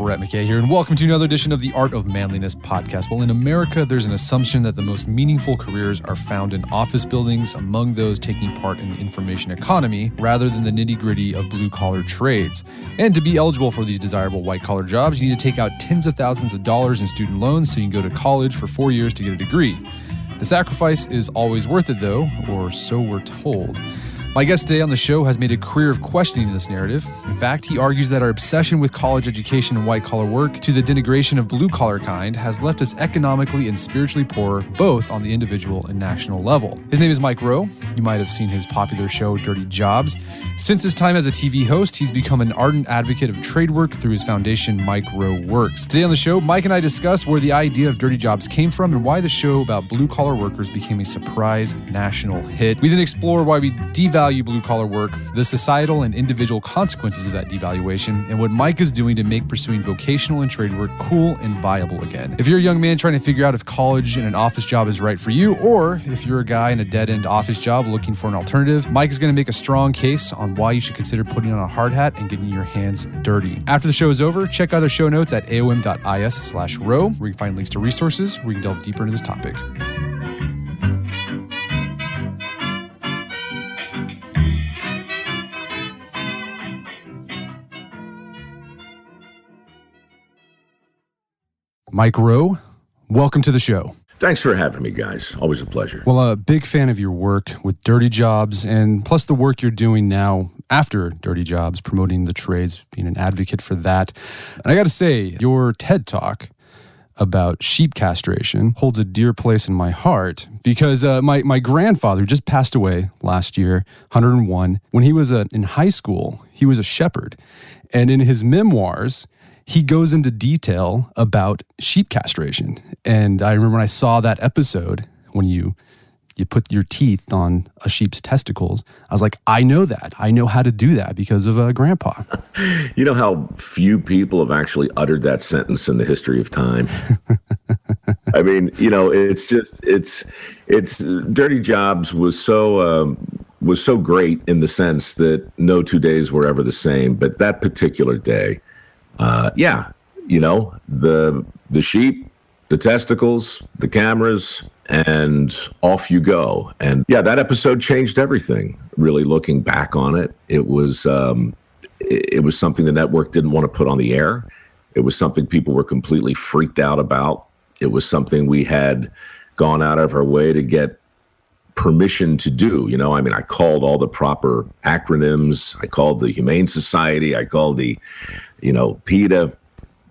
Brett McKay here, and welcome to another edition of the Art of Manliness podcast. Well, in America, there's an assumption that the most meaningful careers are found in office buildings, among those taking part in the information economy, rather than the nitty gritty of blue collar trades. And to be eligible for these desirable white collar jobs, you need to take out tens of thousands of dollars in student loans so you can go to college for four years to get a degree. The sacrifice is always worth it, though, or so we're told. My guest today on the show has made a career of questioning this narrative. In fact, he argues that our obsession with college education and white collar work to the denigration of blue collar kind has left us economically and spiritually poor, both on the individual and national level. His name is Mike Rowe. You might have seen his popular show, Dirty Jobs. Since his time as a TV host, he's become an ardent advocate of trade work through his foundation, Mike Rowe Works. Today on the show, Mike and I discuss where the idea of Dirty Jobs came from and why the show about blue collar workers became a surprise national hit. We then explore why we devalue devalue blue collar work, the societal and individual consequences of that devaluation, and what Mike is doing to make pursuing vocational and trade work cool and viable again. If you're a young man trying to figure out if college and an office job is right for you, or if you're a guy in a dead end office job looking for an alternative, Mike is going to make a strong case on why you should consider putting on a hard hat and getting your hands dirty. After the show is over, check out our show notes at aom.is slash rowe, where you can find links to resources where you can delve deeper into this topic. Mike Rowe, welcome to the show. Thanks for having me, guys. Always a pleasure. Well, a big fan of your work with Dirty Jobs and plus the work you're doing now after Dirty Jobs, promoting the trades, being an advocate for that. And I got to say, your TED Talk about sheep castration holds a dear place in my heart because uh, my, my grandfather just passed away last year, 101. When he was uh, in high school, he was a shepherd. And in his memoirs, he goes into detail about sheep castration. And I remember when I saw that episode when you you put your teeth on a sheep's testicles. I was like, I know that. I know how to do that because of uh, grandpa. you know how few people have actually uttered that sentence in the history of time. I mean, you know, it's just it's it's Dirty Jobs was so um, was so great in the sense that no two days were ever the same, but that particular day uh, yeah, you know the the sheep, the testicles, the cameras, and off you go. And yeah, that episode changed everything. Really, looking back on it, it was um, it, it was something the network didn't want to put on the air. It was something people were completely freaked out about. It was something we had gone out of our way to get permission to do. You know, I mean, I called all the proper acronyms. I called the Humane Society. I called the, you know, PETA.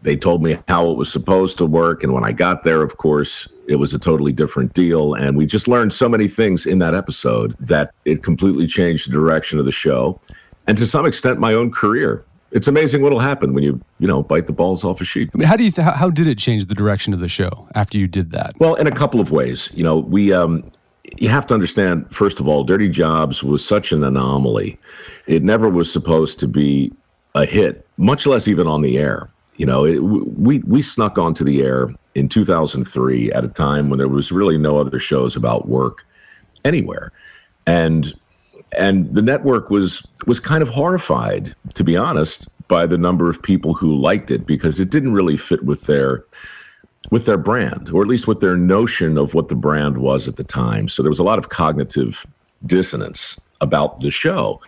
They told me how it was supposed to work. And when I got there, of course, it was a totally different deal. And we just learned so many things in that episode that it completely changed the direction of the show and to some extent my own career. It's amazing what'll happen when you, you know, bite the balls off a sheep. I mean, how do you th- how did it change the direction of the show after you did that? Well, in a couple of ways. You know, we um, you have to understand, first of all, Dirty Jobs was such an anomaly. It never was supposed to be a hit, much less even on the air. You know, it, we we snuck onto the air in 2003 at a time when there was really no other shows about work anywhere, and and the network was was kind of horrified, to be honest, by the number of people who liked it because it didn't really fit with their with their brand, or at least with their notion of what the brand was at the time. So there was a lot of cognitive dissonance about the show.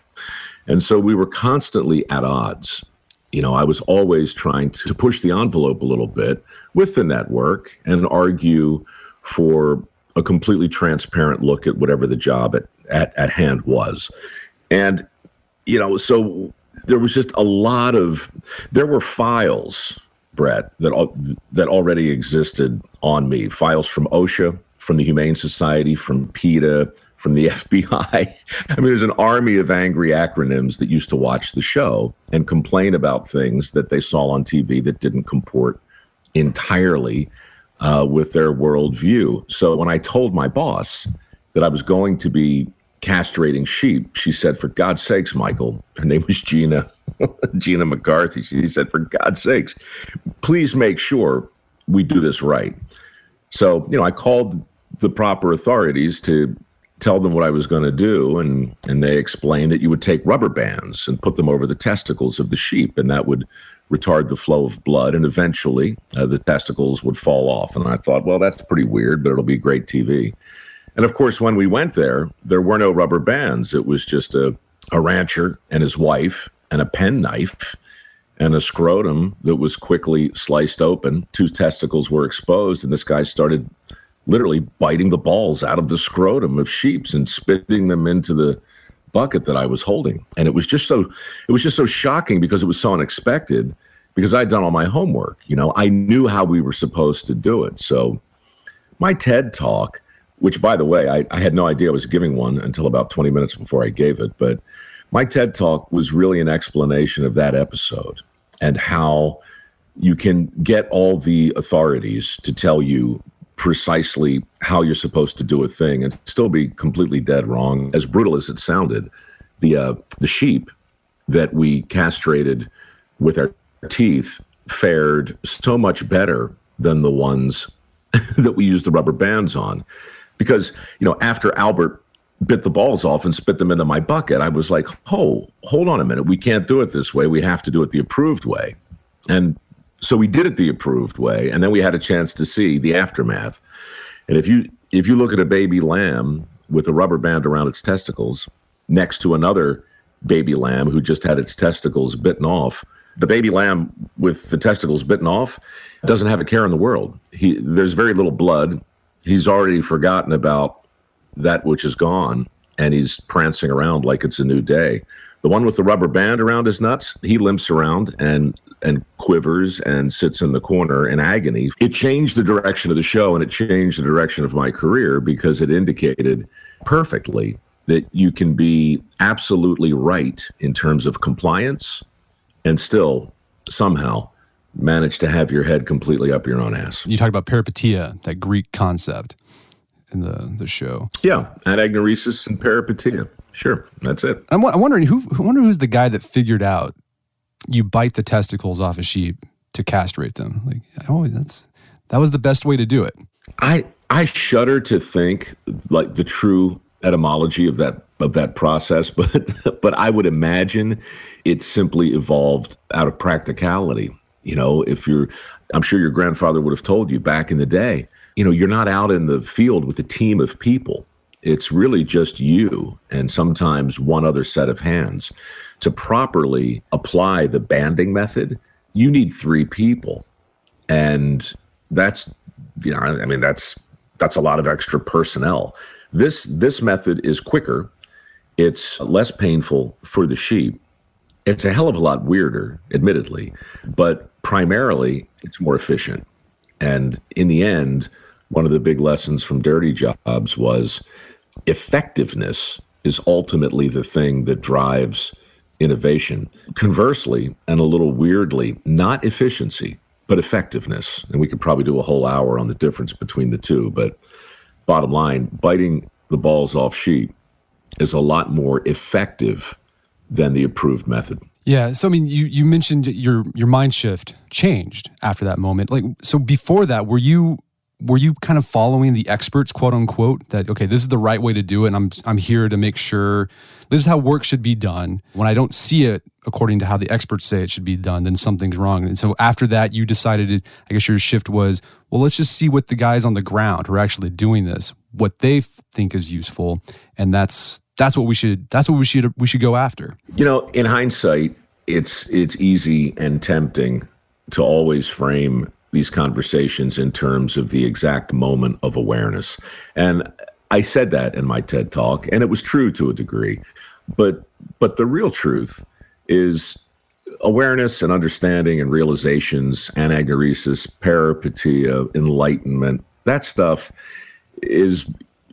And so we were constantly at odds. You know, I was always trying to push the envelope a little bit with the network and argue for a completely transparent look at whatever the job at, at, at hand was. And, you know, so there was just a lot of, there were files, Brett, that, that already existed on me files from OSHA, from the Humane Society, from PETA, from the FBI. I mean, there's an army of angry acronyms that used to watch the show and complain about things that they saw on TV that didn't comport entirely uh, with their worldview. So when I told my boss that I was going to be castrating sheep, she said, "For God's sakes, Michael." Her name was Gina, Gina McCarthy. She said, "For God's sakes, please make sure we do this right." So you know, I called the proper authorities to tell them what I was going to do, and and they explained that you would take rubber bands and put them over the testicles of the sheep, and that would retard the flow of blood, and eventually uh, the testicles would fall off. And I thought, well, that's pretty weird, but it'll be great TV. And of course, when we went there, there were no rubber bands. It was just a, a rancher and his wife and a penknife and a scrotum that was quickly sliced open. Two testicles were exposed, and this guy started literally biting the balls out of the scrotum of sheeps and spitting them into the bucket that I was holding. And it was just so it was just so shocking because it was so unexpected because I'd done all my homework. You know, I knew how we were supposed to do it. So my TED talk, which by the way, I, I had no idea I was giving one until about 20 minutes before I gave it, but my TED talk was really an explanation of that episode and how you can get all the authorities to tell you precisely how you're supposed to do a thing and still be completely dead wrong. As brutal as it sounded, the uh, the sheep that we castrated with our teeth fared so much better than the ones that we used the rubber bands on, because you know after Albert bit the balls off and spit them into my bucket, I was like, oh, hold on a minute, we can't do it this way. We have to do it the approved way, and so we did it the approved way, and then we had a chance to see the aftermath. And if you if you look at a baby lamb with a rubber band around its testicles next to another baby lamb who just had its testicles bitten off, the baby lamb with the testicles bitten off doesn't have a care in the world. He there's very little blood. He's already forgotten about that which is gone, and he's prancing around like it's a new day. The one with the rubber band around his nuts, he limps around and and quivers and sits in the corner in agony. It changed the direction of the show and it changed the direction of my career because it indicated perfectly that you can be absolutely right in terms of compliance and still somehow manage to have your head completely up your own ass. You talked about peripeteia, that Greek concept in the, the show. Yeah, anagnorisis and peripeteia. Sure, that's it. I'm, I'm wondering who. I wonder who's the guy that figured out you bite the testicles off a sheep to castrate them. Like, oh, that's that was the best way to do it. I I shudder to think like the true etymology of that of that process, but but I would imagine it simply evolved out of practicality. You know, if you're, I'm sure your grandfather would have told you back in the day. You know, you're not out in the field with a team of people it's really just you and sometimes one other set of hands. To properly apply the banding method, you need three people. And that's you know, I mean that's that's a lot of extra personnel. This this method is quicker. It's less painful for the sheep. It's a hell of a lot weirder, admittedly, but primarily it's more efficient. And in the end, one of the big lessons from dirty jobs was effectiveness is ultimately the thing that drives innovation. Conversely, and a little weirdly, not efficiency, but effectiveness. And we could probably do a whole hour on the difference between the two. But bottom line, biting the balls off sheep is a lot more effective than the approved method. Yeah. So I mean, you you mentioned your your mind shift changed after that moment. Like, so before that, were you were you kind of following the experts, quote unquote, that okay, this is the right way to do it, and I'm I'm here to make sure this is how work should be done. When I don't see it according to how the experts say it should be done, then something's wrong. And so after that, you decided, I guess your shift was, well, let's just see what the guys on the ground who are actually doing this, what they think is useful, and that's that's what we should that's what we should we should go after. You know, in hindsight, it's it's easy and tempting to always frame these conversations in terms of the exact moment of awareness. And I said that in my TED talk, and it was true to a degree. But but the real truth is awareness and understanding and realizations, anagnorisis, peripeteia, enlightenment, that stuff is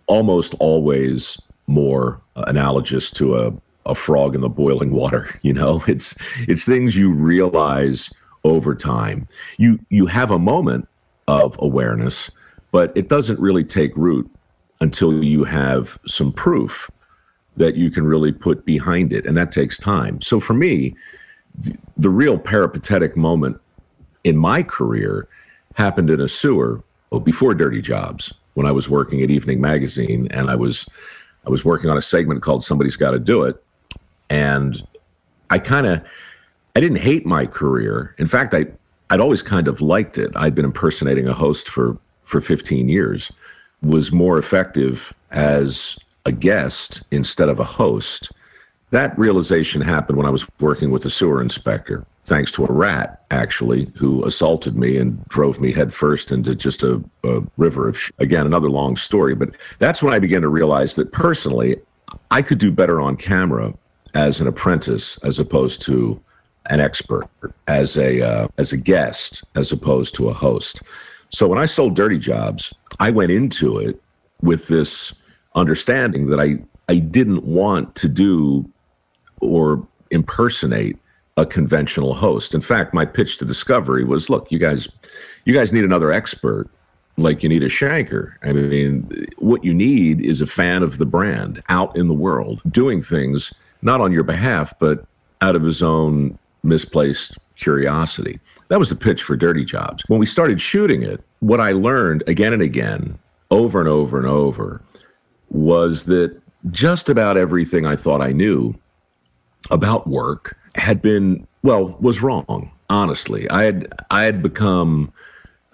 almost always more analogous to a, a frog in the boiling water. You know, it's it's things you realize over time. You you have a moment of awareness, but it doesn't really take root until you have some proof that you can really put behind it, and that takes time. So for me, the, the real peripatetic moment in my career happened in a sewer before Dirty Jobs when I was working at Evening Magazine, and I was I was working on a segment called Somebody's Got to Do It, and I kind of I didn't hate my career. In fact, I I'd always kind of liked it. I'd been impersonating a host for for 15 years. Was more effective as a guest instead of a host. That realization happened when I was working with a sewer inspector, thanks to a rat, actually, who assaulted me and drove me headfirst into just a, a river of, sh- again, another long story. But that's when I began to realize that personally, I could do better on camera as an apprentice as opposed to an expert as a uh, as a guest as opposed to a host. So when I sold Dirty Jobs, I went into it with this understanding that I I didn't want to do or impersonate a conventional host. In fact, my pitch to Discovery was, look, you guys you guys need another expert like you need a shanker. I mean, what you need is a fan of the brand out in the world doing things not on your behalf but out of his own misplaced curiosity. That was the pitch for Dirty Jobs. When we started shooting it, what I learned again and again, over and over and over, was that just about everything I thought I knew about work had been, well, was wrong. Honestly, I had I had become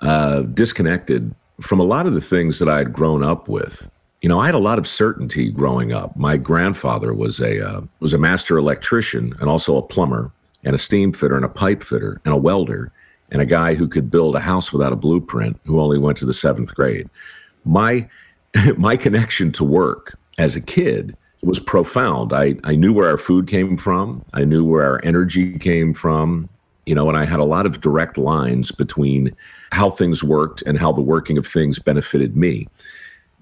uh, disconnected from a lot of the things that I had grown up with. You know, I had a lot of certainty growing up. My grandfather was a uh, was a master electrician and also a plumber and a steam fitter and a pipe fitter and a welder and a guy who could build a house without a blueprint who only went to the seventh grade. My my connection to work as a kid was profound. I, I knew where our food came from. I knew where our energy came from. You know, and I had a lot of direct lines between how things worked and how the working of things benefited me.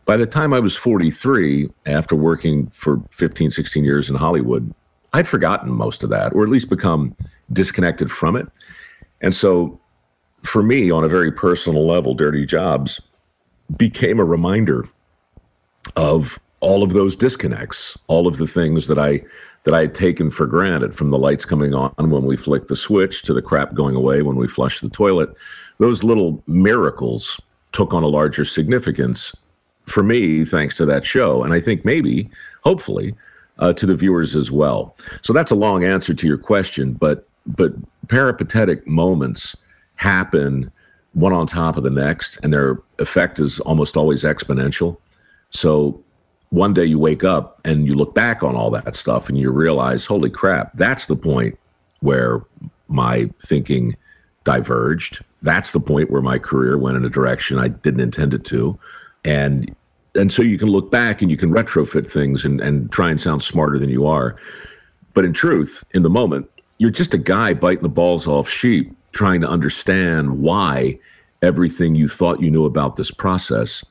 By the time I was 43, after working for 15, 16 years in Hollywood, I'd forgotten most of that, or at least become disconnected from it. And so, for me, on a very personal level, Dirty Jobs became a reminder of all of those disconnects, all of the things that I that I had taken for granted, from the lights coming on when we flick the switch to the crap going away when we flush the toilet. Those little miracles took on a larger significance for me, thanks to that show. And I think maybe, hopefully, uh, to the viewers as well. So that's a long answer to your question, but but peripatetic moments happen one on top of the next, and their effect is almost always exponential. So one day you wake up and you look back on all that stuff and you realize, holy crap, that's the point where my thinking diverged. That's the point where my career went in a direction I didn't intend it to. And and so you can look back and you can retrofit things and, and try and sound smarter than you are. But in truth, in the moment, you're just a guy biting the balls off sheep, trying to understand why everything you thought you knew about this process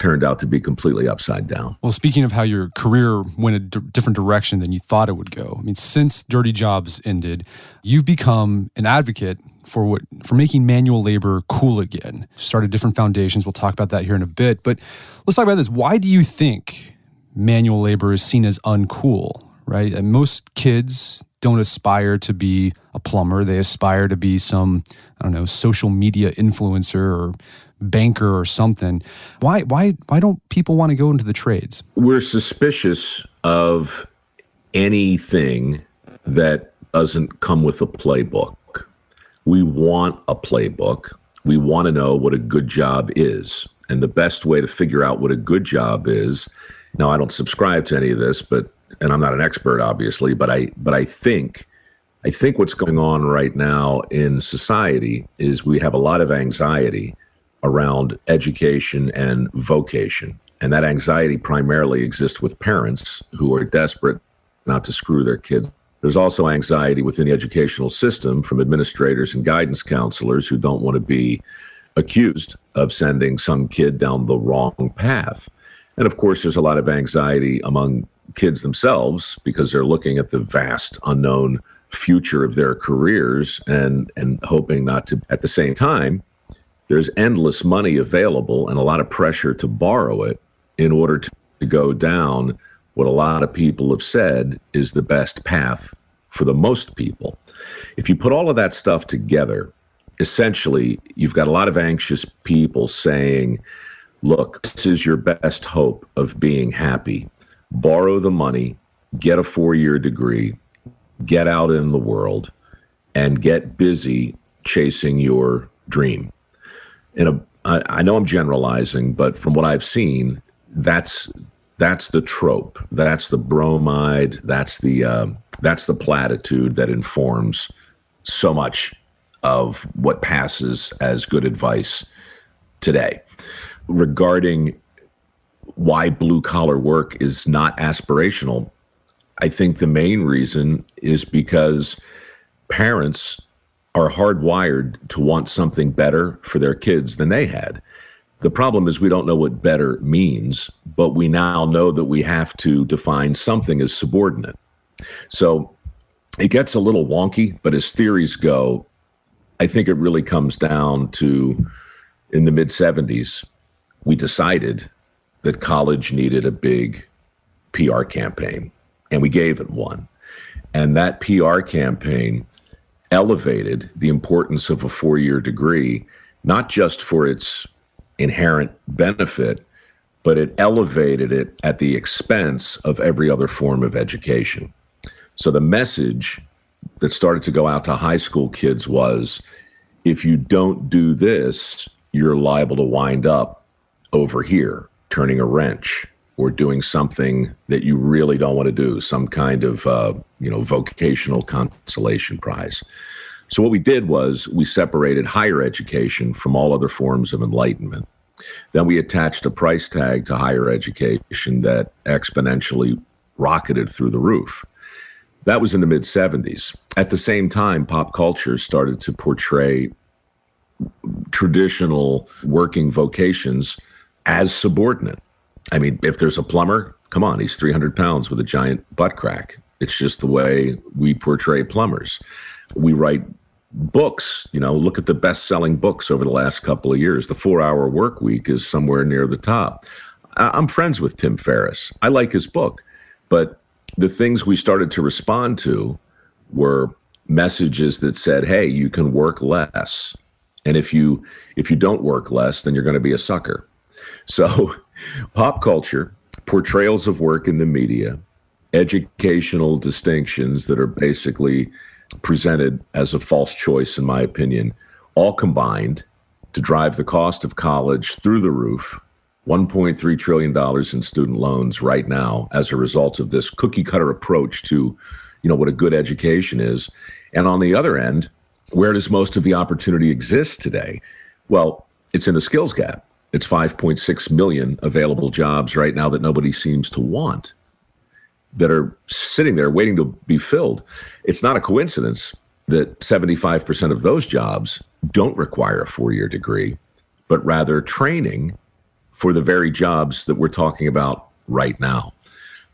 turned out to be completely upside down. Well, speaking of how your career went a d- different direction than you thought it would go, I mean, since Dirty Jobs ended, you've become an advocate for what for making manual labor cool again. Started different foundations. We'll talk about that here in a bit. But let's talk about this. Why do you think manual labor is seen as uncool? Right? And most kids don't aspire to be a plumber. They aspire to be some, I don't know, social media influencer or banker or something. Why why why don't people want to go into the trades? We're suspicious of anything that doesn't come with a playbook. We want a playbook. We want to know what a good job is. And the best way to figure out what a good job is, now I don't subscribe to any of this, but and I'm not an expert obviously, but I but I think I think what's going on right now in society is we have a lot of anxiety around education and vocation. And that anxiety primarily exists with parents who are desperate not to screw their kids. There's also anxiety within the educational system from administrators and guidance counselors who don't want to be accused of sending some kid down the wrong path. And of course, there's a lot of anxiety among kids themselves because they're looking at the vast unknown future of their careers and and hoping not to at the same time there's endless money available and a lot of pressure to borrow it in order to, go down what a lot of people have said is the best path for the most people. If you put all of that stuff together, essentially, you've got a lot of anxious people saying, look, this is your best hope of being happy. Borrow the money, get a four year degree, get out in the world, and get busy chasing your dream. In a, I, I know I'm generalizing, but from what I've seen, that's that's the trope. That's the bromide. That's the uh, that's the platitude that informs so much of what passes as good advice today regarding why blue collar work is not aspirational. I think the main reason is because parents are hardwired to want something better for their kids than they had. The problem is we don't know what better means, but we now know that we have to define something as subordinate. So it gets a little wonky, but as theories go, I think it really comes down to in the mid 70s, we decided that college needed a big PR campaign, and we gave it one. And that PR campaign elevated the importance of a four year degree, not just for its inherent benefit, but it elevated it at the expense of every other form of education. So the message that started to go out to high school kids was if you don't do this, you're liable to wind up over here turning a wrench or doing something that you really don't want to do, some kind of uh, you know vocational consolation prize. So what we did was we separated higher education from all other forms of enlightenment. Then we attached a price tag to higher education that exponentially rocketed through the roof. That was in the mid 70s. At the same time, pop culture started to portray traditional working vocations as subordinate. I mean, if there's a plumber, come on, he's 300 pounds with a giant butt crack. It's just the way we portray plumbers. We write books you know look at the best selling books over the last couple of years. The four hour work week is somewhere near the top. I'm friends with tim ferriss. I like his book but the things we started to respond to were messages that said hey you can work less. And if you if you don't work less then you're going to be a sucker. So pop culture portrayals of work in the media educational distinctions that are basically presented as a false choice, in my opinion, all combined to drive the cost of college through the roof. $1.3 trillion in student loans right now as a result of this cookie cutter approach to you know what a good education is and on the other end where does most of the opportunity exist today well it's in the skills gap it's 5.6 million available jobs right now that nobody seems to want that are sitting there waiting to be filled. It's not a coincidence that 75% of those jobs don't require a four year degree, but rather training for the very jobs that we're talking about right now.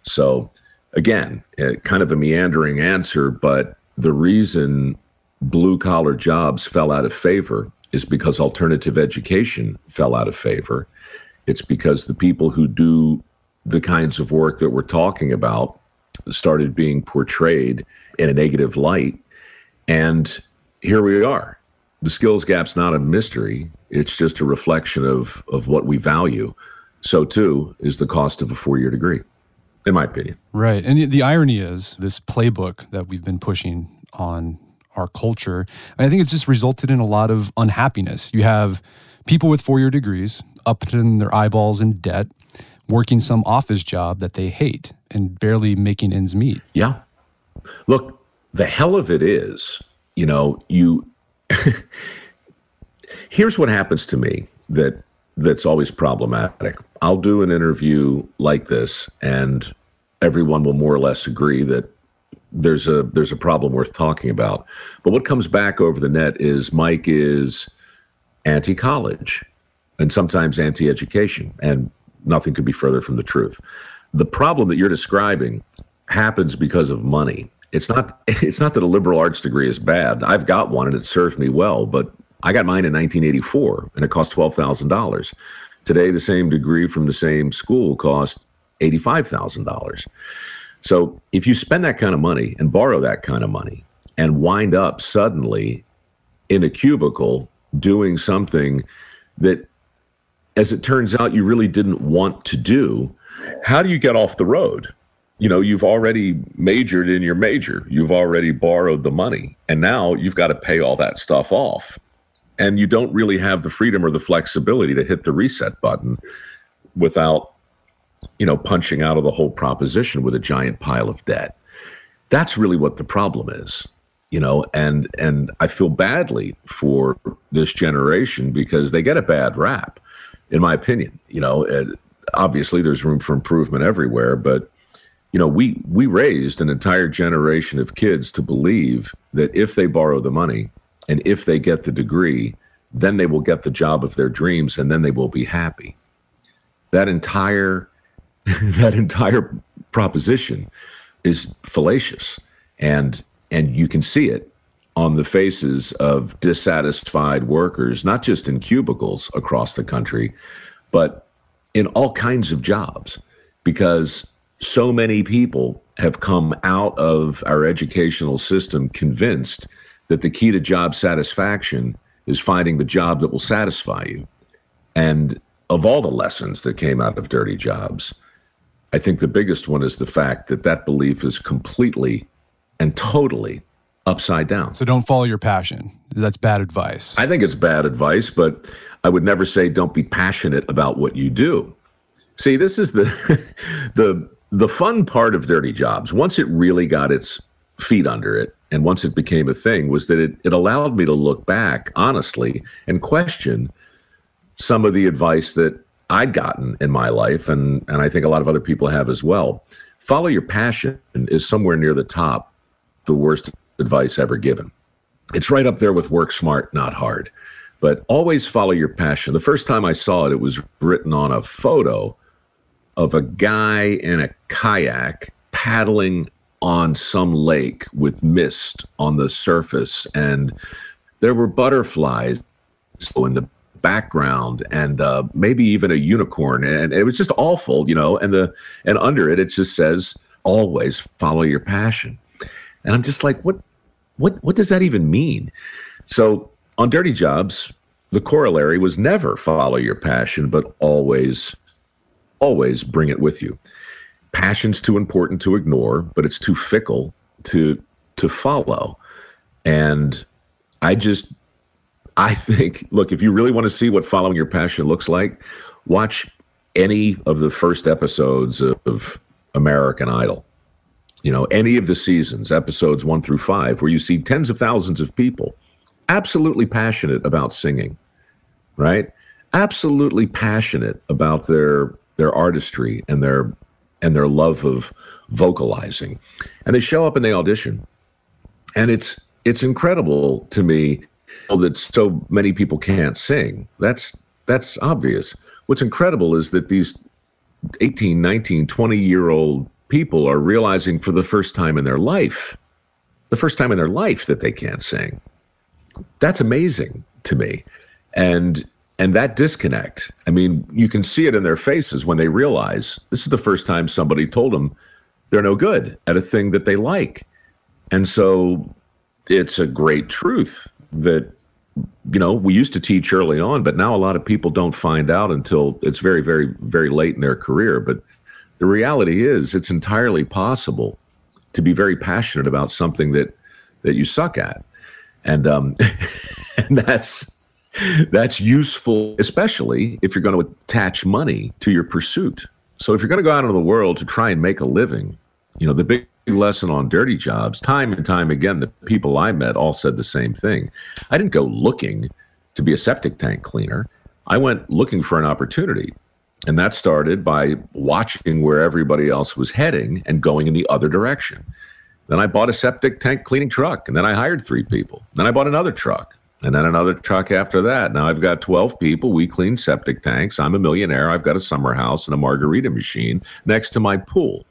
So, again, uh, kind of a meandering answer, but the reason blue collar jobs fell out of favor is because alternative education fell out of favor. It's because the people who do the kinds of work that we're talking about started being portrayed in a negative light. And here we are. The skills gap's not a mystery. It's just a reflection of, of what we value. So, too, is the cost of a four year degree, in my opinion. Right. And the, the irony is this playbook that we've been pushing on our culture, I think it's just resulted in a lot of unhappiness. You have People with four year degrees, up in their eyeballs in debt, working some office job that they hate and barely making ends meet. Yeah. Look, the hell of it is, you know, you. here's what happens to me that that's always problematic. I'll do an interview like this, and everyone will more or less agree that there's a there's a problem worth talking about. But what comes back over the net is Mike is anti-college and sometimes anti-education, and nothing could be further from the truth. The problem that you're describing happens because of money. It's not it's not that a liberal arts degree is bad. I've got one and it served me well, but I got mine in 1984 and it cost $12,000. Today the same degree from the same school cost $85,000. So if you spend that kind of money and borrow that kind of money and wind up suddenly in a cubicle doing something that, as it turns out, you really didn't want to do, how do you get off the road? You know, you've already majored in your major, you've already borrowed the money, and now you've got to pay all that stuff off. And you don't really have the freedom or the flexibility to hit the reset button without you know, punching out of the whole proposition with a giant pile of debt. That's really what the problem is, you know, and and I feel badly for this generation because they get a bad rap, in my opinion. You know, it, obviously there's room for improvement everywhere, but you know, we we raised an entire generation of kids to believe that if they borrow the money and if they get the degree, then they will get the job of their dreams and then they will be happy. That entire that entire proposition is fallacious. And and you can see it on the faces of dissatisfied workers not just in cubicles across the country but in all kinds of jobs. Because so many people have come out of our educational system convinced that the key to job satisfaction is finding the job that will satisfy you. And of all the lessons that came out of dirty jobs I think the biggest one is the fact that that belief is completely and totally upside down. So don't follow your passion. That's bad advice. I think it's bad advice, but I would never say don't be passionate about what you do. See, this is the the the fun part of dirty jobs. Once it really got its feet under it and once it became a thing was that it, it allowed me to look back honestly and question some of the advice that I'd gotten in my life, and and I think a lot of other people have as well. Follow your passion is somewhere near the top, the worst advice ever given. It's right up there with work smart, not hard. But always follow your passion. The first time I saw it, it was written on a photo of a guy in a kayak paddling on some lake with mist on the surface, and there were butterflies in the background and uh, maybe even a unicorn and it was just awful you know and the and under it it just says always follow your passion. And i'm just like what what what does that even mean? So on dirty jobs the corollary was never follow your passion but always always bring it with you. Passion's too important to ignore but it's too fickle to to follow. And i just I think, look, if you really want to see what following your passion looks like, watch any of the first episodes of American Idol. You know, any of the seasons, episodes one through five, where you see tens of thousands of people absolutely passionate about singing, right? Absolutely passionate about their their artistry and their and their love of vocalizing. And they show up and they audition. And it's it's incredible to me that so many people can't sing. That's that's obvious. What's incredible is that these 18, 19, 20 year old people are realizing for the first time in their life, the first time in their life that they can't sing. That's amazing to me. And and that disconnect, I mean, you can see it in their faces when they realize this is the first time somebody told them they're no good at a thing that they like. And so it's a great truth that you know we used to teach early on but now a lot of people don't find out until it's very very very late in their career but the reality is it's entirely possible to be very passionate about something that that you suck at and um and that's that's useful, especially if you're going to attach money to your pursuit. So if you're going to go out into the world to try and make a living, you know, the big lesson on dirty jobs, time and time again, the people I met all said the same thing. I didn't go looking to be a septic tank cleaner. I went looking for an opportunity. And that started by watching where everybody else was heading and going in the other direction. Then I bought a septic tank cleaning truck, and then I hired three people. Then I bought another truck, and then another truck after that. Now I've got 12 people. We clean septic tanks. I'm a millionaire. I've got a summer house and a margarita machine next to my pool.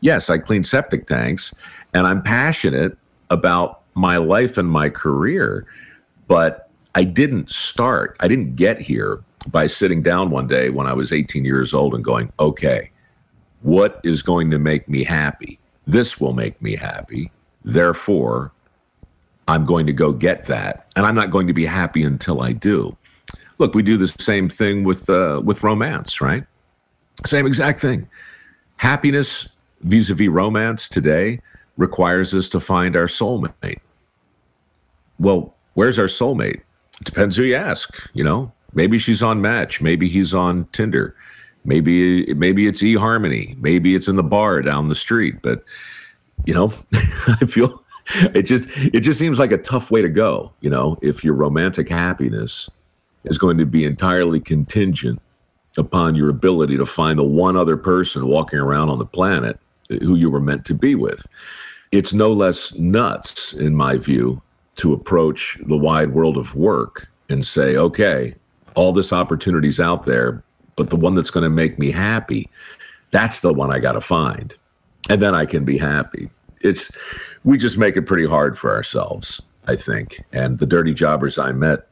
Yes, I clean septic tanks, and I'm passionate about my life and my career, but I didn't start, I didn't get here by sitting down one day when I was 18 years old and going, okay, what is going to make me happy? This will make me happy. Therefore, I'm going to go get that. And I'm not going to be happy until I do. Look, we do the same thing with, uh, with romance, right? Same exact thing. Happiness vis a vis romance today requires us to find our soulmate. Well, where's our soulmate? It depends who you ask, you know? Maybe she's on Match. Maybe he's on Tinder. Maybe maybe it's eHarmony. Maybe it's in the bar down the street. But you know, I feel it just it just seems like a tough way to go. You know, if your romantic happiness is going to be entirely contingent upon your ability to find the one other person walking around on the planet who you were meant to be with. It's no less nuts, in my view, to approach the wide world of work and say, okay, all this opportunity's out there, but the one that's going to make me happy, that's the one I got to find. And then I can be happy. It's, we just make it pretty hard for ourselves, I think. And the dirty jobbers I met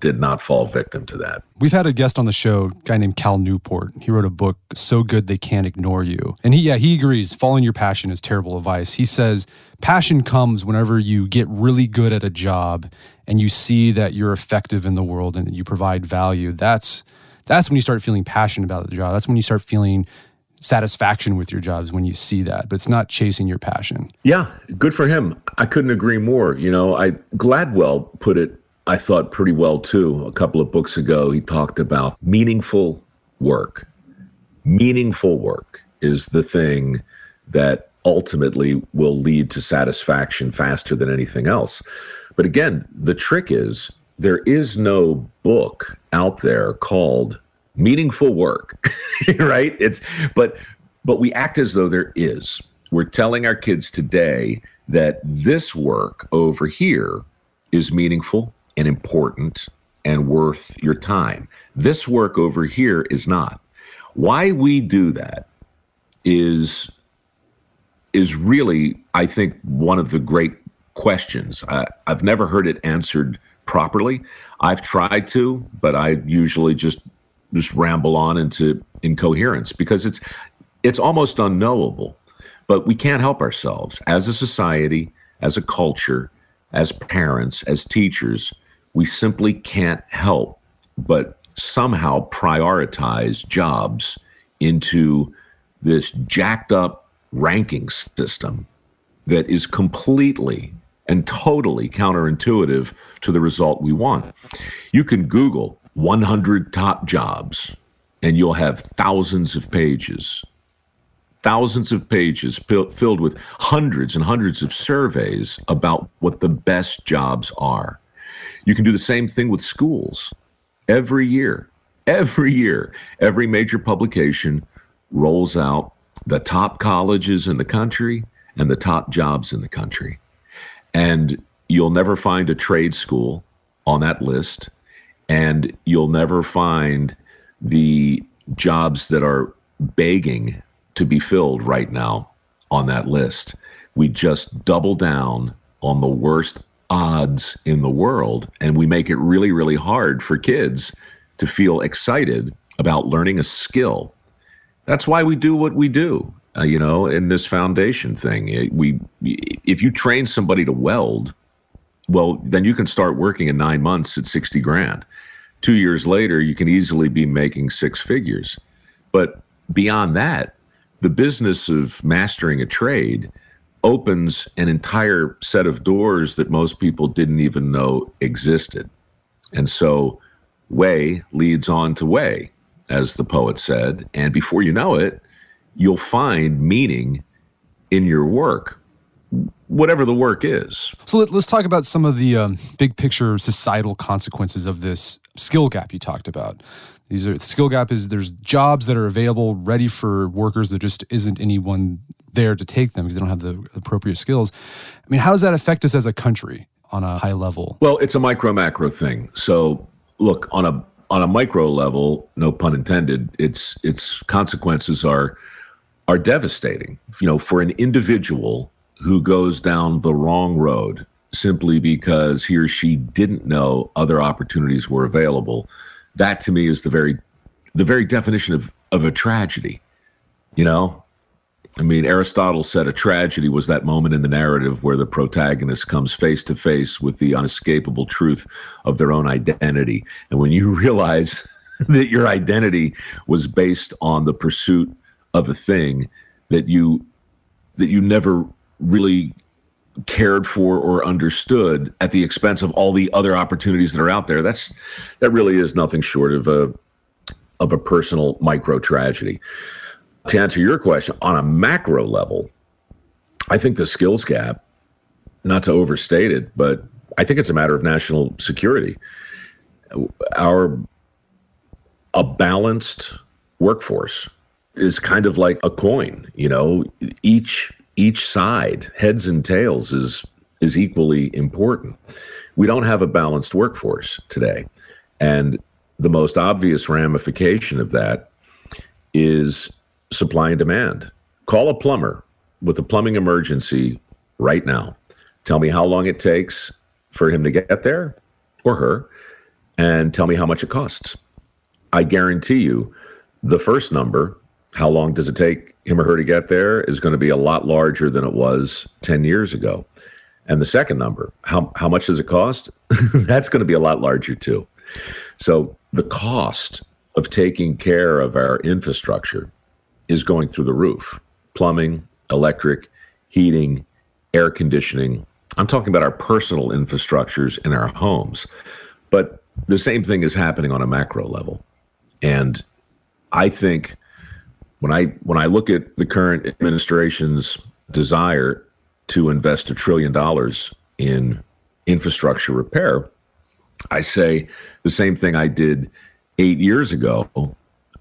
did not fall victim to that. We've had a guest on the show, a guy named Cal Newport. He wrote a book, So Good They Can't Ignore You. And he, yeah, he agrees following your passion is terrible advice. He says passion comes whenever you get really good at a job and you see that you're effective in the world and you provide value. That's that's when you start feeling passionate about the job. That's when you start feeling satisfaction with your jobs when you see that but it's not chasing your passion yeah good for him i couldn't agree more you know i gladwell put it I thought pretty well too. A couple of books ago, he talked about meaningful work. Meaningful work is the thing that ultimately will lead to satisfaction faster than anything else. But again, the trick is there is no book out there called meaningful work, right? It's but but we act as though there is. We're telling our kids today that this work over here is meaningful and important and worth your time. This work over here is not. Why we do that is is really, I think, one of the great questions. I, I've never heard it answered properly. I've tried to, but I usually just just ramble on into incoherence because it's it's almost unknowable. But we can't help ourselves as a society, as a culture, as parents, as teachers we simply can't help but somehow prioritize jobs into this jacked up ranking system that is completely and totally counterintuitive to the result we want. You can Google 100 top jobs and you'll have thousands of pages, thousands of pages filled with hundreds and hundreds of surveys about what the best jobs are. You can do the same thing with schools. Every year, every year, every major publication rolls out the top colleges in the country and the top jobs in the country. And you'll never find a trade school on that list. And you'll never find the jobs that are begging to be filled right now on that list. We just double down on the worst odds in the world. And we make it really, really hard for kids to feel excited about learning a skill. That's why we do what we do. Uh, you know, in this foundation thing, we if you train somebody to weld, well, then you can start working in nine months at sixty grand. Two years later, you can easily be making six figures. But beyond that, the business of mastering a trade opens an entire set of doors that most people didn't even know existed. And so way leads on to way, as the poet said. And before you know it, you'll find meaning in your work, whatever the work is. So let, us talk about some of the um, big picture societal consequences of this skill gap you talked about. These are the skill gap is there's jobs that are available ready for workers. There just isn't anyone there to take them because they don't have the appropriate skills. I mean, how does that affect us as a country on a high level? Well, it's a micro macro thing. So look on a on a micro level, no pun intended, its its consequences are are devastating. You know, for an individual who goes down the wrong road simply because he or she didn't know other opportunities were available, that to me is the very the very definition of of a tragedy. You know, I mean, Aristotle said a tragedy was that moment in the narrative where the protagonist comes face to face with the unescapable truth of their own identity. And when you realize that your identity was based on the pursuit of a thing that you that you never really cared for or understood at the expense of all the other opportunities that are out there that's that really is nothing short of a of a personal micro tragedy to answer your question, on a macro level, I think the skills gap, not to overstate it, but I think it's a matter of national security. Our a balanced workforce is kind of like a coin, you know, each each side, heads and tails is is equally important. We don't have a balanced workforce today. And the most obvious ramification of that is supply and demand. Call a plumber with a plumbing emergency right now. Tell me how long it takes for him to get there or her, and tell me how much it costs. I guarantee you the first number, how long does it take him or her to get there, is going to be a lot larger than it was 10 years ago. And the second number, how, how much does it cost? That's going to be a lot larger too. So the cost of taking care of our infrastructure is going through the roof plumbing, electric, heating, air conditioning. I'm talking about our personal infrastructures in our homes. But the same thing is happening on a macro level. And I think when I when I look at the current administration's desire to invest a trillion dollars in infrastructure repair, I say the same thing I did 8 years ago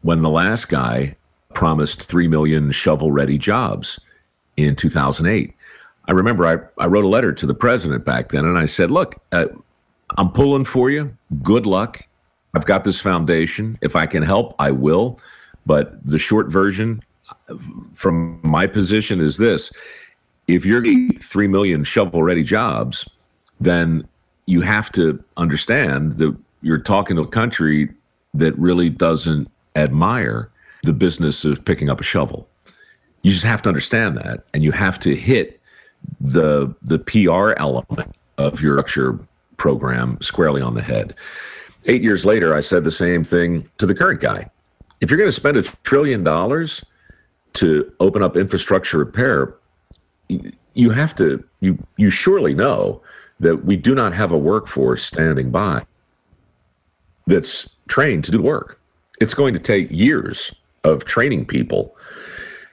when the last guy promised 3 million shovel ready jobs in 2008. I remember I, I wrote a letter to the president back then and I said, Look, uh, I'm pulling for you. Good luck. I've got this foundation. If I can help, I will. But the short version from my position is this if you're getting 3 million shovel ready jobs, then you have to understand that you're talking to a country that really doesn't admire the business of picking up a shovel. You just have to understand that, and you have to hit the the PR element of your program squarely on the head. Eight years later, I said the same thing to the current guy. If you're going to spend a trillion dollars to open up infrastructure repair, you have to you you surely know that we do not have a workforce standing by that's trained to do the work. It's going to take years of training people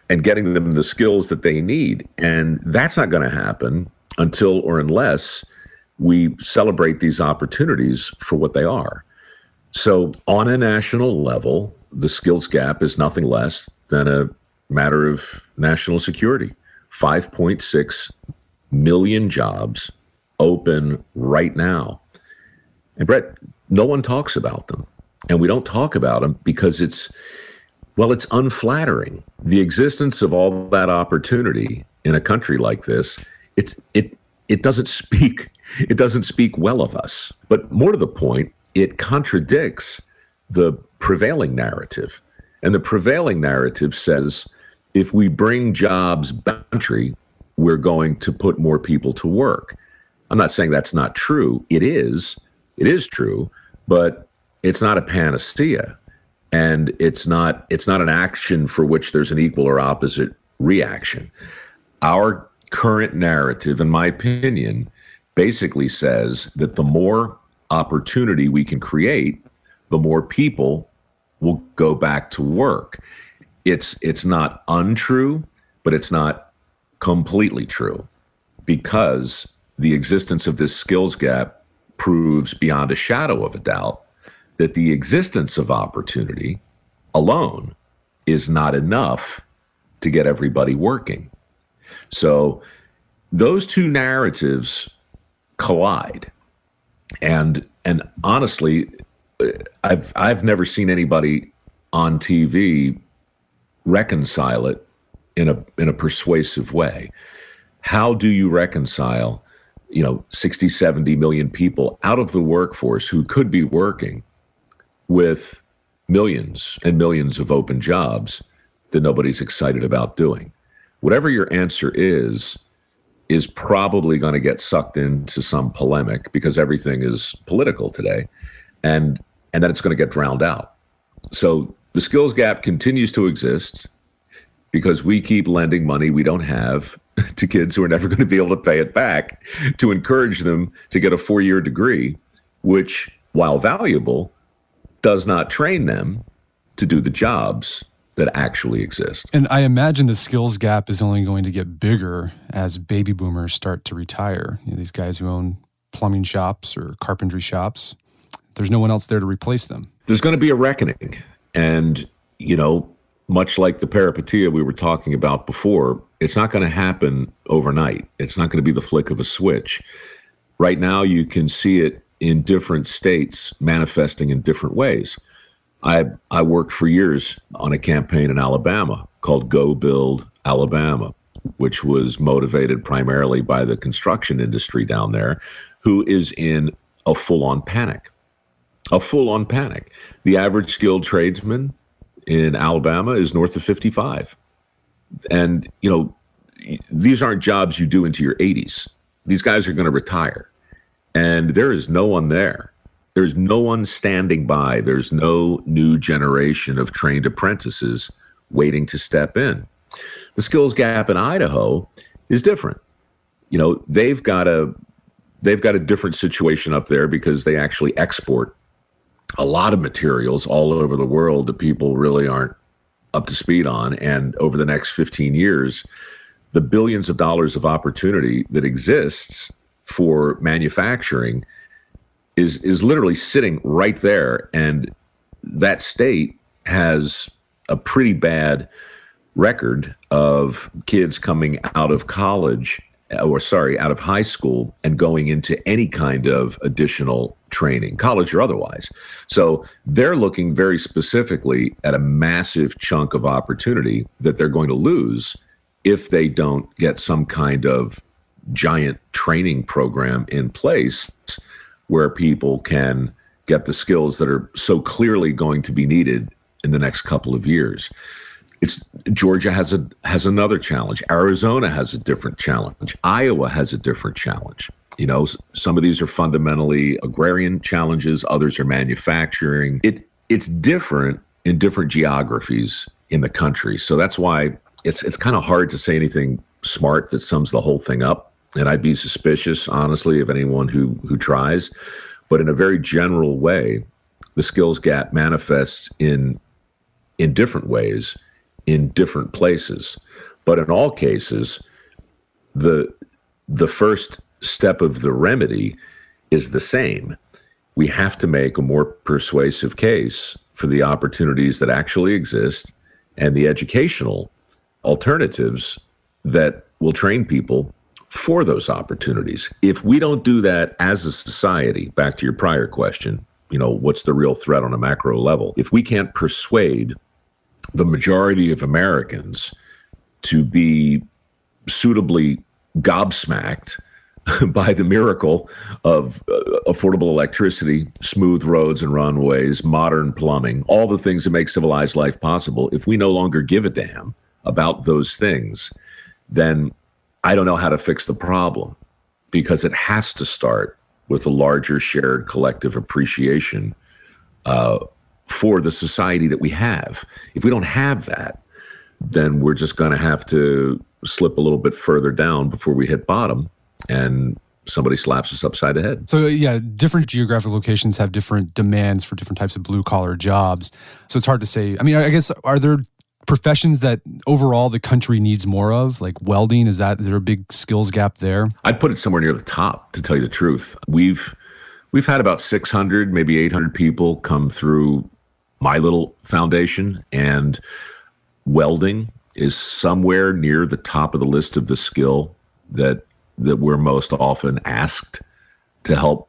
and getting them the skills that they need. And that's not going to happen until or unless we celebrate these opportunities for what they are. So, on a national level, the skills gap is nothing less than a matter of national security. 5.6 million jobs open right now. And Brett, no one talks about them. And we don't talk about them because it's well, it's unflattering. The existence of all that opportunity in a country like this, it it it doesn't speak it doesn't speak well of us. But more to the point, it contradicts the prevailing narrative. And the prevailing narrative says if we bring jobs back country, we're going to put more people to work. I'm not saying that's not true. It is. It is true, but it's not a panacea and it's not it's not an action for which there's an equal or opposite reaction our current narrative in my opinion basically says that the more opportunity we can create the more people will go back to work. It's it's not untrue, but it's not completely true because the existence of this skills gap proves beyond a shadow of a doubt that the existence of opportunity alone is not enough to get everybody working. So those two narratives collide. And and honestly, uh, I've I've never seen anybody on TV reconcile it in a in a persuasive way. How do you reconcile, you know, 60, 70 million people out of the workforce who could be working with millions and millions of open jobs that nobody's excited about doing? Whatever your answer is, is probably going to get sucked into some polemic because everything is political today and and then it's going to get drowned out so the skills gap continues to exist because we keep lending money we don't have to kids who are never going to be able to pay it back to encourage them to get a four-year degree which while valuable does not train them to do the jobs that actually exist. And I imagine the skills gap is only going to get bigger as baby boomers start to retire. You know, these guys who own plumbing shops or carpentry shops, there's no one else there to replace them. There's going to be a reckoning. And, you know, much like the peripeteia we were talking about before, it's not going to happen overnight. It's not going to be the flick of a switch. Right now, you can see it in different states manifesting in different ways. I I worked for years on a campaign in Alabama called Go Build Alabama, which was motivated primarily by the construction industry down there, who is in a full-on panic. A full-on panic. The average skilled tradesman in Alabama is north of 55. And, you know, these aren't jobs you do into your 80s. These guys are going to retire. And there is no one there there's no one standing by. There's no new generation of trained apprentices waiting to step in. The skills gap in Idaho is different. You know, they've got a they've got a different situation up there because they actually export a lot of materials all over the world that people really aren't up to speed on and over the next 15 years the billions of dollars of opportunity that exists for manufacturing is is literally sitting right there. And that state has a pretty bad record of kids coming out of college or sorry out of high school and going into any kind of additional training college or otherwise. So they're looking very specifically at a massive chunk of opportunity that they're going to lose if they don't get some kind of giant training program in place where people can get the skills that are so clearly going to be needed in the next couple of years. It's Georgia has a has another challenge. Arizona has a different challenge. Iowa has a different challenge. You know, some of these are fundamentally agrarian challenges, others are manufacturing. It it's different in different geographies in the country. So that's why it's it's kind of hard to say anything smart that sums the whole thing up and I'd be suspicious, honestly, of anyone who who tries. But in a very general way, the skills gap manifests in in different ways in different places. But in all cases, the the first step of the remedy is the same. We have to make a more persuasive case for the opportunities that actually exist and the educational alternatives that will train people for those opportunities. If we don't do that as a society, back to your prior question, you know, what's the real threat on a macro level? If we can't persuade the majority of Americans to be suitably gobsmacked by the miracle of uh, affordable electricity, smooth roads and runways, modern plumbing, all the things that make civilized life possible, if we no longer give a damn about those things, then I don't know how to fix the problem because it has to start with a larger shared collective appreciation uh, for the society that we have. If we don't have that, then we're just going to have to slip a little bit further down before we hit bottom. And somebody slaps us upside the head. So yeah, different geographic locations have different demands for different types of blue collar jobs. So it's hard to say. I mean, I guess are there professions that overall the country needs more of, like welding? Is that is there a big skills gap there? I'd put it somewhere near the top, to tell you the truth. We've we've had about 600, maybe 800 people come through my little foundation, and welding is somewhere near the top of the list of the skill that that we're most often asked to help.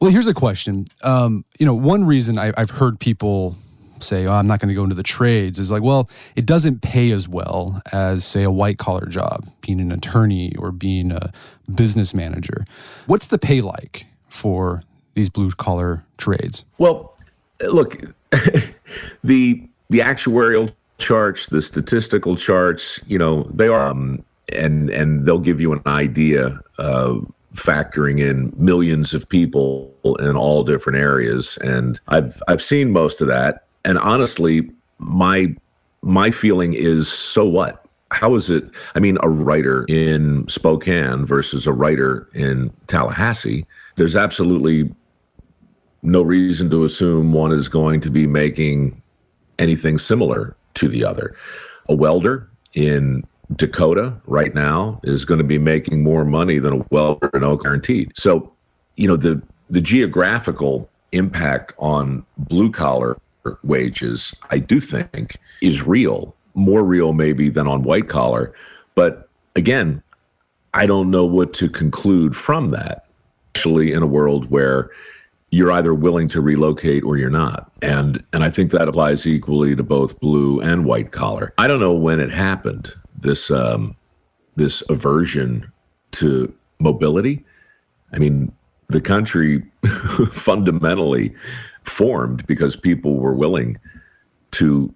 Well, here's a question. Um, you know, one reason I, I've heard people say, oh, I'm not going to go into the trades is like, well, it doesn't pay as well as, say, a white collar job, being an attorney or being a business manager. What's the pay like for these blue collar trades? Well, look, the the actuarial charts, the statistical charts, you know, they are, um, and and they'll give you an idea of factoring in millions of people in all different areas. And I've I've seen most of that, and honestly, my my feeling is so what? How is it? I mean, a writer in Spokane versus a writer in Tallahassee, there's absolutely no reason to assume one is going to be making anything similar to the other. A welder in Dakota right now is going to be making more money than a welder in Oak guaranteed. So, you know, the the geographical impact on blue collar wages, I do think, is real, more real maybe than on white collar. But again, I don't know what to conclude from that, especially in a world where you're either willing to relocate or you're not. And and I think that applies equally to both blue and white collar. I don't know when it happened. This um, this aversion to mobility. I mean, the country fundamentally formed because people were willing to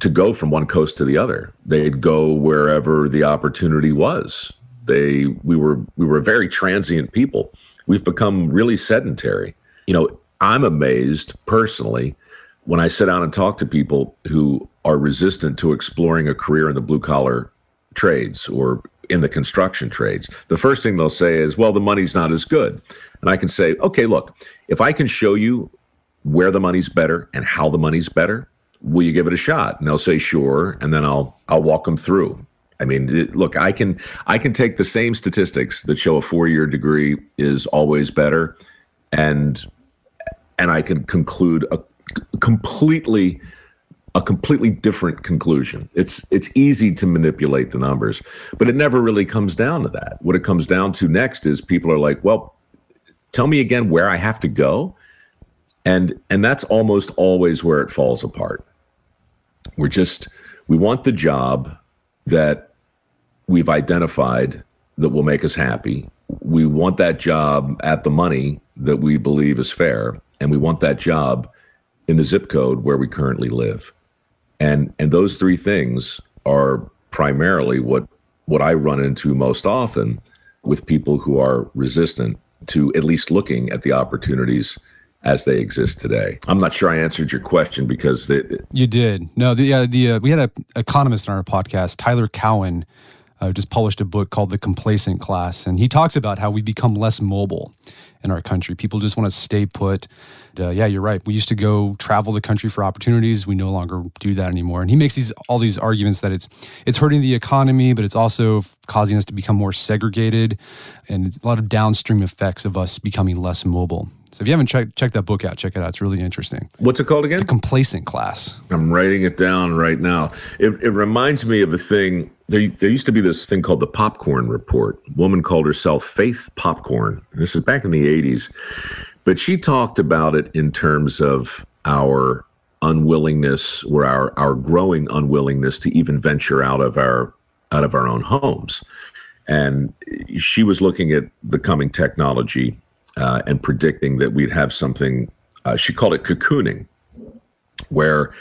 to go from one coast to the other. They'd go wherever the opportunity was. They we were we were very transient people. We've become really sedentary you know, I'm amazed personally when I sit down and talk to people who are resistant to exploring a career in the blue collar trades or in the construction trades. The first thing they'll say is, well, the money's not as good. And I can say, okay, look, if I can show you where the money's better and how the money's better, will you give it a shot? And they'll say, sure. And then I'll, I'll walk them through. I mean, it, look, I can, I can take the same statistics that show a four year degree is always better and and I can conclude a completely a completely different conclusion. It's it's easy to manipulate the numbers, but it never really comes down to that. What it comes down to next is people are like, "Well, tell me again where I have to go." And and that's almost always where it falls apart. We're just we want the job that we've identified that will make us happy. We want that job at the money that we believe is fair and we want that job in the zip code where we currently live. And and those three things are primarily what what I run into most often with people who are resistant to at least looking at the opportunities as they exist today. I'm not sure I answered your question because you did. No, the uh, the uh, we had an economist on our podcast, Tyler Cowen, uh, just published a book called The Complacent Class, and he talks about how we become less mobile in our country. People just want to stay put. Uh, yeah, you're right. We used to go travel the country for opportunities. We no longer do that anymore. And he makes these all these arguments that it's it's hurting the economy, but it's also causing us to become more segregated, and a lot of downstream effects of us becoming less mobile. So if you haven't checked check that book out, check it out. It's really interesting. What's it called again? The Complacent Class. I'm writing it down right now. It, it reminds me of a thing. There, there used to be this thing called the Popcorn Report. A woman called herself Faith Popcorn. This is back in the 80s. But she talked about it in terms of our unwillingness or our, our growing unwillingness to even venture out of our out of our own homes. And she was looking at the coming technology uh, and predicting that we'd have something. Uh, she called it cocooning, where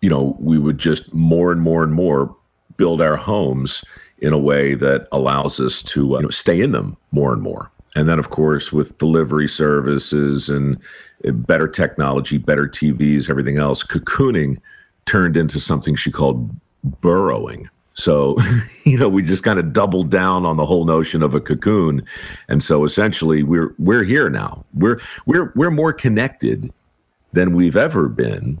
you know we would just more and more and more build our homes in a way that allows us to uh, you know, stay in them more and more. And then, of course, with delivery services and uh, better technology, better TVs, everything else, cocooning turned into something she called burrowing. So, you know, we just kind of doubled down on the whole notion of a cocoon. And so essentially we're we're here now. We're we're we're more connected than we've ever been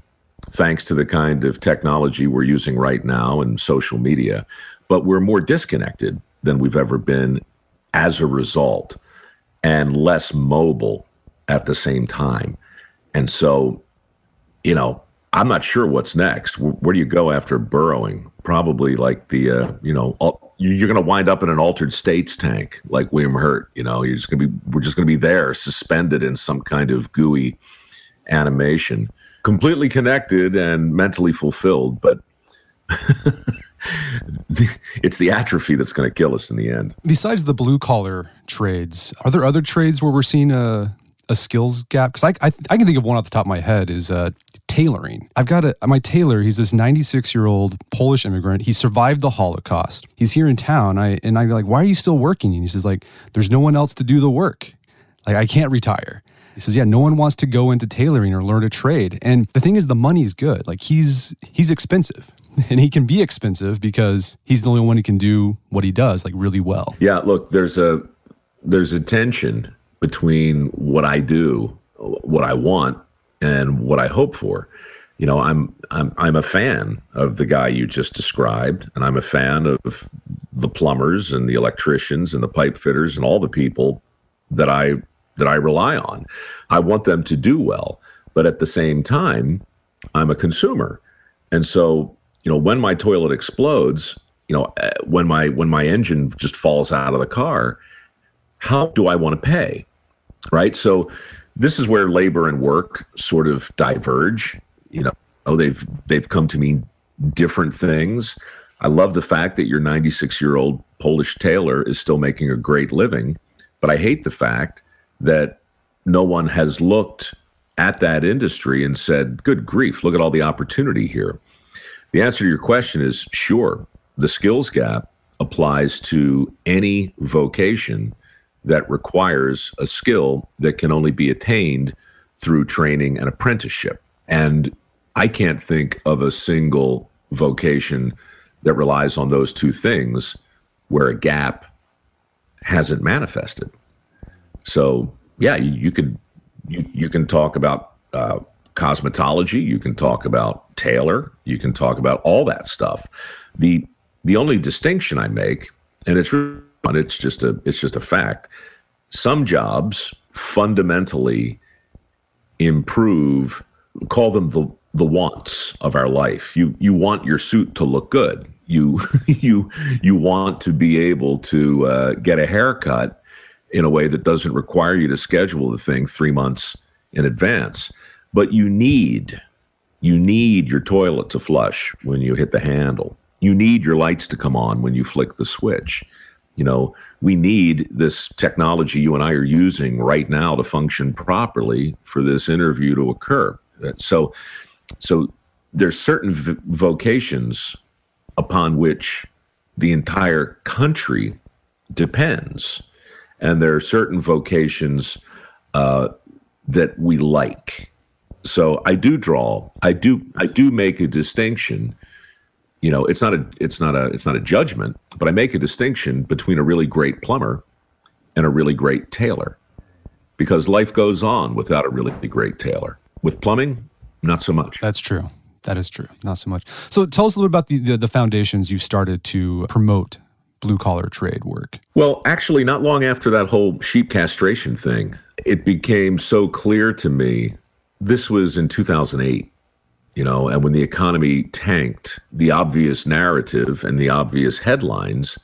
thanks to the kind of technology we're using right now and social media, but we're more disconnected than we've ever been as a result and less mobile at the same time. And so, you know, I'm not sure what's next. Where, do you go after burrowing? Probably like the, uh, you know, you're going to wind up in an altered states tank like William Hurt. You know, you're just going to be, we're just going to be there suspended in some kind of gooey animation, completely connected and mentally fulfilled. But it's the atrophy that's going to kill us in the end. Besides the blue collar trades, are there other trades where we're seeing a a skills gap? Because I, I, I can think of one off the top of my head is uh, tailoring. I've got a my tailor. He's this 96 year old Polish immigrant. He survived the Holocaust. He's here in town. I and I'm like, why are you still working? And he says like, there's no one else to do the work. Like I can't retire. He says, yeah, no one wants to go into tailoring or learn a trade. And the thing is, the money's good. Like he's he's expensive. And he can be expensive because he's the only one who can do what he does like really well. Yeah, look, there's a there's a tension between what I do, what I want, and what I hope for. You know, I'm I'm I'm a fan of the guy you just described, and I'm a fan of the plumbers and the electricians and the pipe fitters and all the people that I that I rely on. I want them to do well, but at the same time, I'm a consumer, and so you know when my toilet explodes, you know eh, when my when my engine just falls out of the car, how do I want to pay? Right? So this is where labor and work sort of diverge. You know, oh, they've they've come to mean different things. I love the fact that your 96 year old Polish tailor is still making a great living, but I hate the fact that no one has looked at that industry and said, "Good grief, look at all the opportunity here." The answer to your question is sure. The skills gap applies to any vocation that requires a skill that can only be attained through training and apprenticeship. And I can't think of a single vocation that relies on those two things where a gap hasn't manifested. So, yeah, you, you could you, you can talk about uh, cosmetology, you can talk about tailor, you can talk about all that stuff. The the only distinction I make, and it's really it's just a it's just a fact. Some jobs fundamentally improve. Call them the the wants of our life. You you want your suit to look good. You you you want to be able to uh, get a haircut in a way that doesn't require you to schedule the thing three months in advance. But you need you need your toilet to flush when you hit the handle. You need your lights to come on when you flick the switch you know, we need this technology you and I are using right now to function properly for this interview to occur. So, so there's certain v- vocations upon which the entire country depends, and there are certain vocations uh, that we like. So I do draw, I do, I do make a distinction you know it's not a it's not a it's not a judgment but i make a distinction between a really great plumber and a really great tailor. Because life goes on without a really great tailor. With plumbing not so much. That's true. That is true. Not so much. So tell us a little about the the, the foundations you started to promote blue collar trade work. Well actually not long after that whole sheep castration thing it became so clear to me this was in 2008 you know and when the economy tanked the obvious narrative and the obvious headlines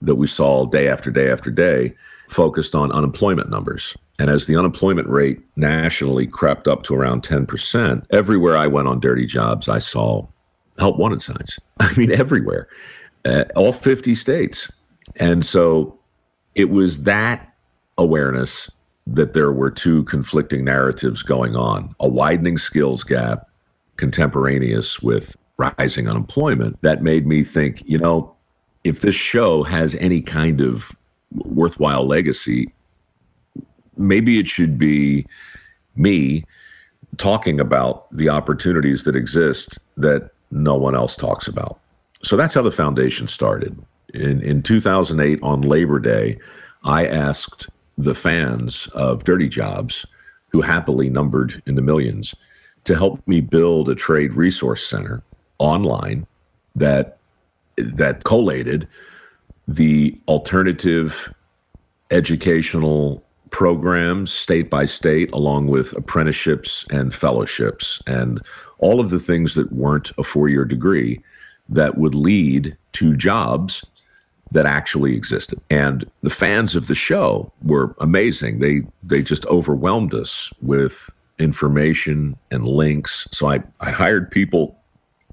that we saw day after day after day focused on unemployment numbers. And as the unemployment rate nationally crept up to around 10% everywhere i went on dirty jobs i saw help wanted signs. I mean everywhere uh, all 50 states. And so it was that awareness that there were two conflicting narratives going on a widening skills gap contemporaneous with rising unemployment that made me think, you know, if this show has any kind of worthwhile legacy, maybe it should be me talking about the opportunities that exist that no one else talks about. so that's how the foundation started. In, in 2008, on Labor Day, I asked the fans of Dirty Jobs, who happily numbered in the millions, to help me build a trade resource center online that that collated the alternative educational programs state by state along with apprenticeships and fellowships and all of the things that weren't a four-year degree that would lead to jobs that actually existed. And the fans of the show were amazing. They they just overwhelmed us with information and links. So I, I hired people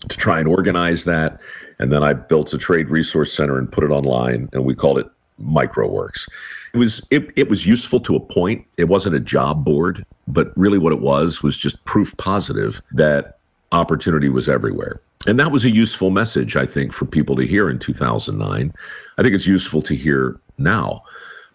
to try and organize that. And then I built a trade resource center and put it online and we called it Mike Rowe Works. It was it, it was useful to a point. It wasn't a job board, but really what it was was just proof positive that opportunity was everywhere. And that was a useful message, I think, for people to hear in 2009. I think it's useful to hear now.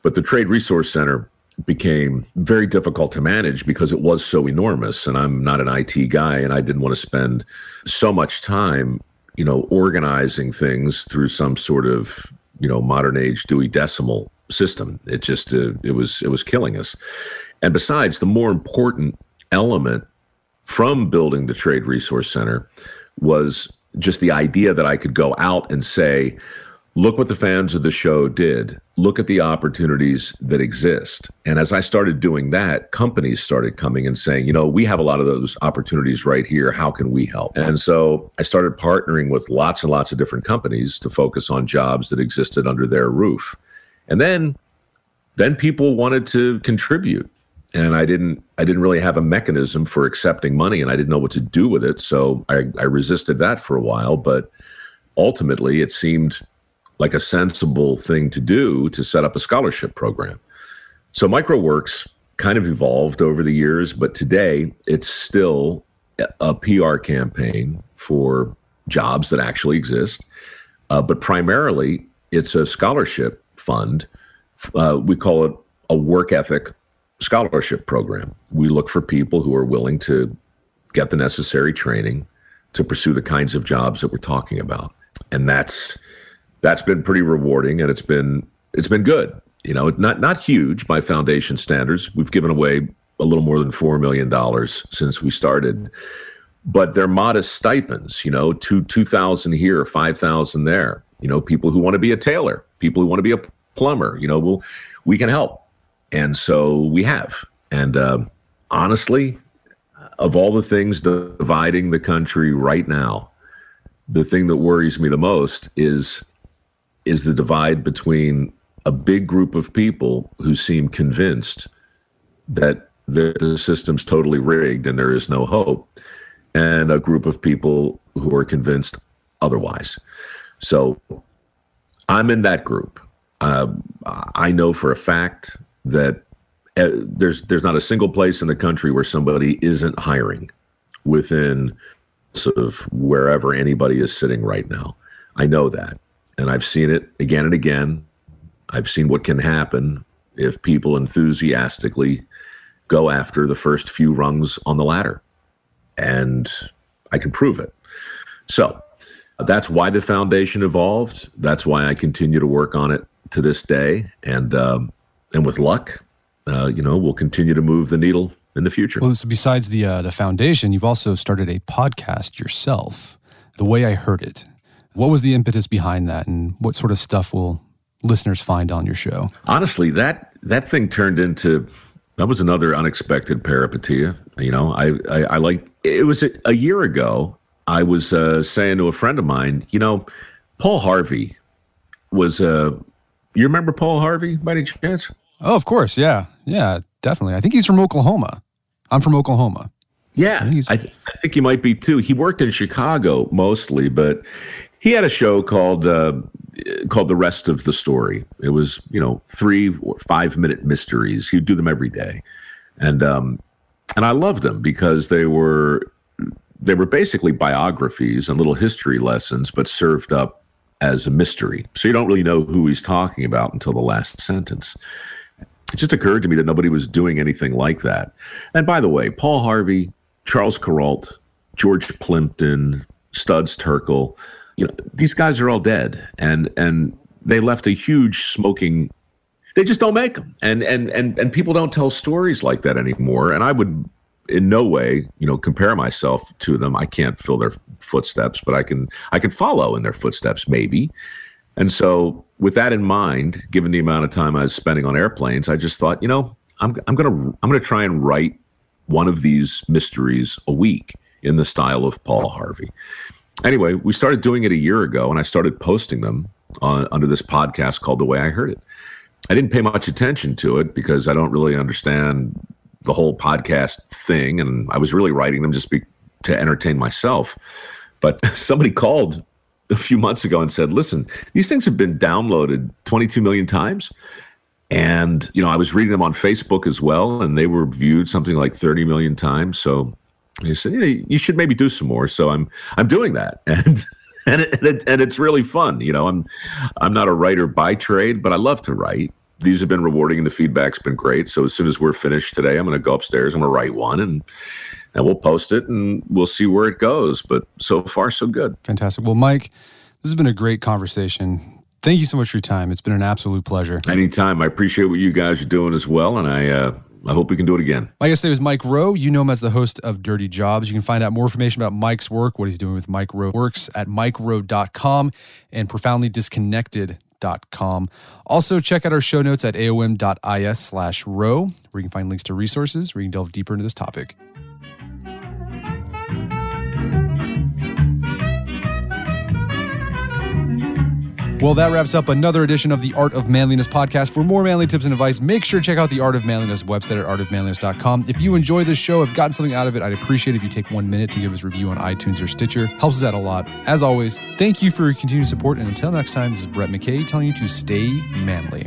But the Trade Resource Center became very difficult to manage because it was so enormous. And I'm not an IT guy, and I didn't want to spend so much time, you know, organizing things through some sort of, you know, modern age Dewey Decimal system. It just, uh, it was, it was killing us. And besides, the more important element from building the Trade Resource Center was just the idea that I could go out and say, look what the fans of the show did. Look at the opportunities that exist. And as I started doing that, companies started coming and saying, you know, we have a lot of those opportunities right here. How can we help? And so I started partnering with lots and lots of different companies to focus on jobs that existed under their roof. And then then people wanted to contribute and I didn't I didn't really have a mechanism for accepting money and I didn't know what to do with it. So I, I resisted that for a while, but ultimately it seemed like a sensible thing to do to set up a scholarship program. So Mike Rowe Works kind of evolved over the years, but today it's still a PR campaign for jobs that actually exist. Uh, but primarily, it's a scholarship fund. Uh, we call it a work ethic scholarship program. We look for people who are willing to get the necessary training to pursue the kinds of jobs that we're talking about. And that's that's been pretty rewarding and it's been it's been good. You know, not not huge by foundation standards. We've given away a little more than 4 million dollars since we started. But they're modest stipends, you know, two 2000 here, 5000 there. You know, people who want to be a tailor, people who want to be a plumber, you know, we'll we can help and so we have. And uh, honestly, of all the things dividing the country right now, the thing that worries me the most is is the divide between a big group of people who seem convinced that the, the system's totally rigged and there is no hope, and a group of people who are convinced otherwise. So I'm in that group. Uh, I know for a fact that uh, there's there's not a single place in the country where somebody isn't hiring within sort of wherever anybody is sitting right now. I know that, and I've seen it again and again. I've seen what can happen if people enthusiastically go after the first few rungs on the ladder, and I can prove it. So that's why the foundation evolved. That's why I continue to work on it to this day, and um, and with luck, uh, you know, we'll continue to move the needle in the future. Well, so besides the uh, the foundation, you've also started a podcast yourself. The way I heard it, what was the impetus behind that, and what sort of stuff will listeners find on your show? Honestly, that that thing turned into that was another unexpected peripeteia. You know, I I, I like it was a, a, year ago. I was uh, saying to a friend of mine, you know, Paul Harvey was a. Uh, you remember Paul Harvey by any chance? Oh, of course. Yeah. Yeah, definitely. I think he's from Oklahoma. I'm from Oklahoma. Yeah. I think, I, th- I think he might be too. He worked in Chicago mostly, but he had a show called uh, called The Rest of the Story. It was, you know, three or five minute mysteries. He'd do them every day. And um, and I loved them because they were they were basically biographies and little history lessons, but served up as a mystery. So you don't really know who he's talking about until the last sentence it just occurred to me that nobody was doing anything like that. And by the way, Paul Harvey, Charles Kuralt, George Plimpton, Studs Terkel, you know, these guys are all dead, and and they left a huge smoking. They just don't make them, and and and and people don't tell stories like that anymore. And I would, in no way, you know, compare myself to them. I can't fill their footsteps, but I can I can follow in their footsteps, maybe. And so, with that in mind, given the amount of time I was spending on airplanes, I just thought, you know, I'm I'm gonna I'm gonna try and write one of these mysteries a week in the style of Paul Harvey. Anyway, we started doing it a year ago, and I started posting them on, under this podcast called The Way I Heard It. I didn't pay much attention to it because I don't really understand the whole podcast thing, and I was really writing them just be, to entertain myself. But somebody called a few months ago and said, "Listen, these things have been downloaded 22 million times." And you know, I was reading them on Facebook as well, and they were viewed something like 30 million times. So he said, yeah, "You should maybe do some more." So I'm I'm doing that, and and it, and, it, and it's really fun. You know, I'm I'm not a writer by trade, but I love to write. These have been rewarding, and the feedback's been great. So as soon as we're finished today, I'm going to go upstairs. I'm going to write one, and and we'll post it, and we'll see where it goes. But so far, so good. Fantastic. Well, Mike, this has been a great conversation. Thank you so much for your time. It's been an absolute pleasure. Anytime. I appreciate what you guys are doing as well, and I. Uh, I hope we can do it again. My guest today was Mike Rowe. You know him as the host of Dirty Jobs. You can find out more information about Mike's work, what he's doing with Mike Rowe Works at mikerowe.com and profoundlydisconnected.com. Also, check out our show notes at aom.is slash rowe, where you can find links to resources where you can delve deeper into this topic. Well, that wraps up another edition of the Art of Manliness podcast. For more manly tips and advice, make sure to check out the Art of Manliness website at artofmanliness.com. If you enjoy this show, have gotten something out of it, I'd appreciate if you take one minute to give us a review on iTunes or Stitcher. Helps us out a lot. As always, thank you for your continued support. And until next time, this is Brett McKay telling you to stay manly.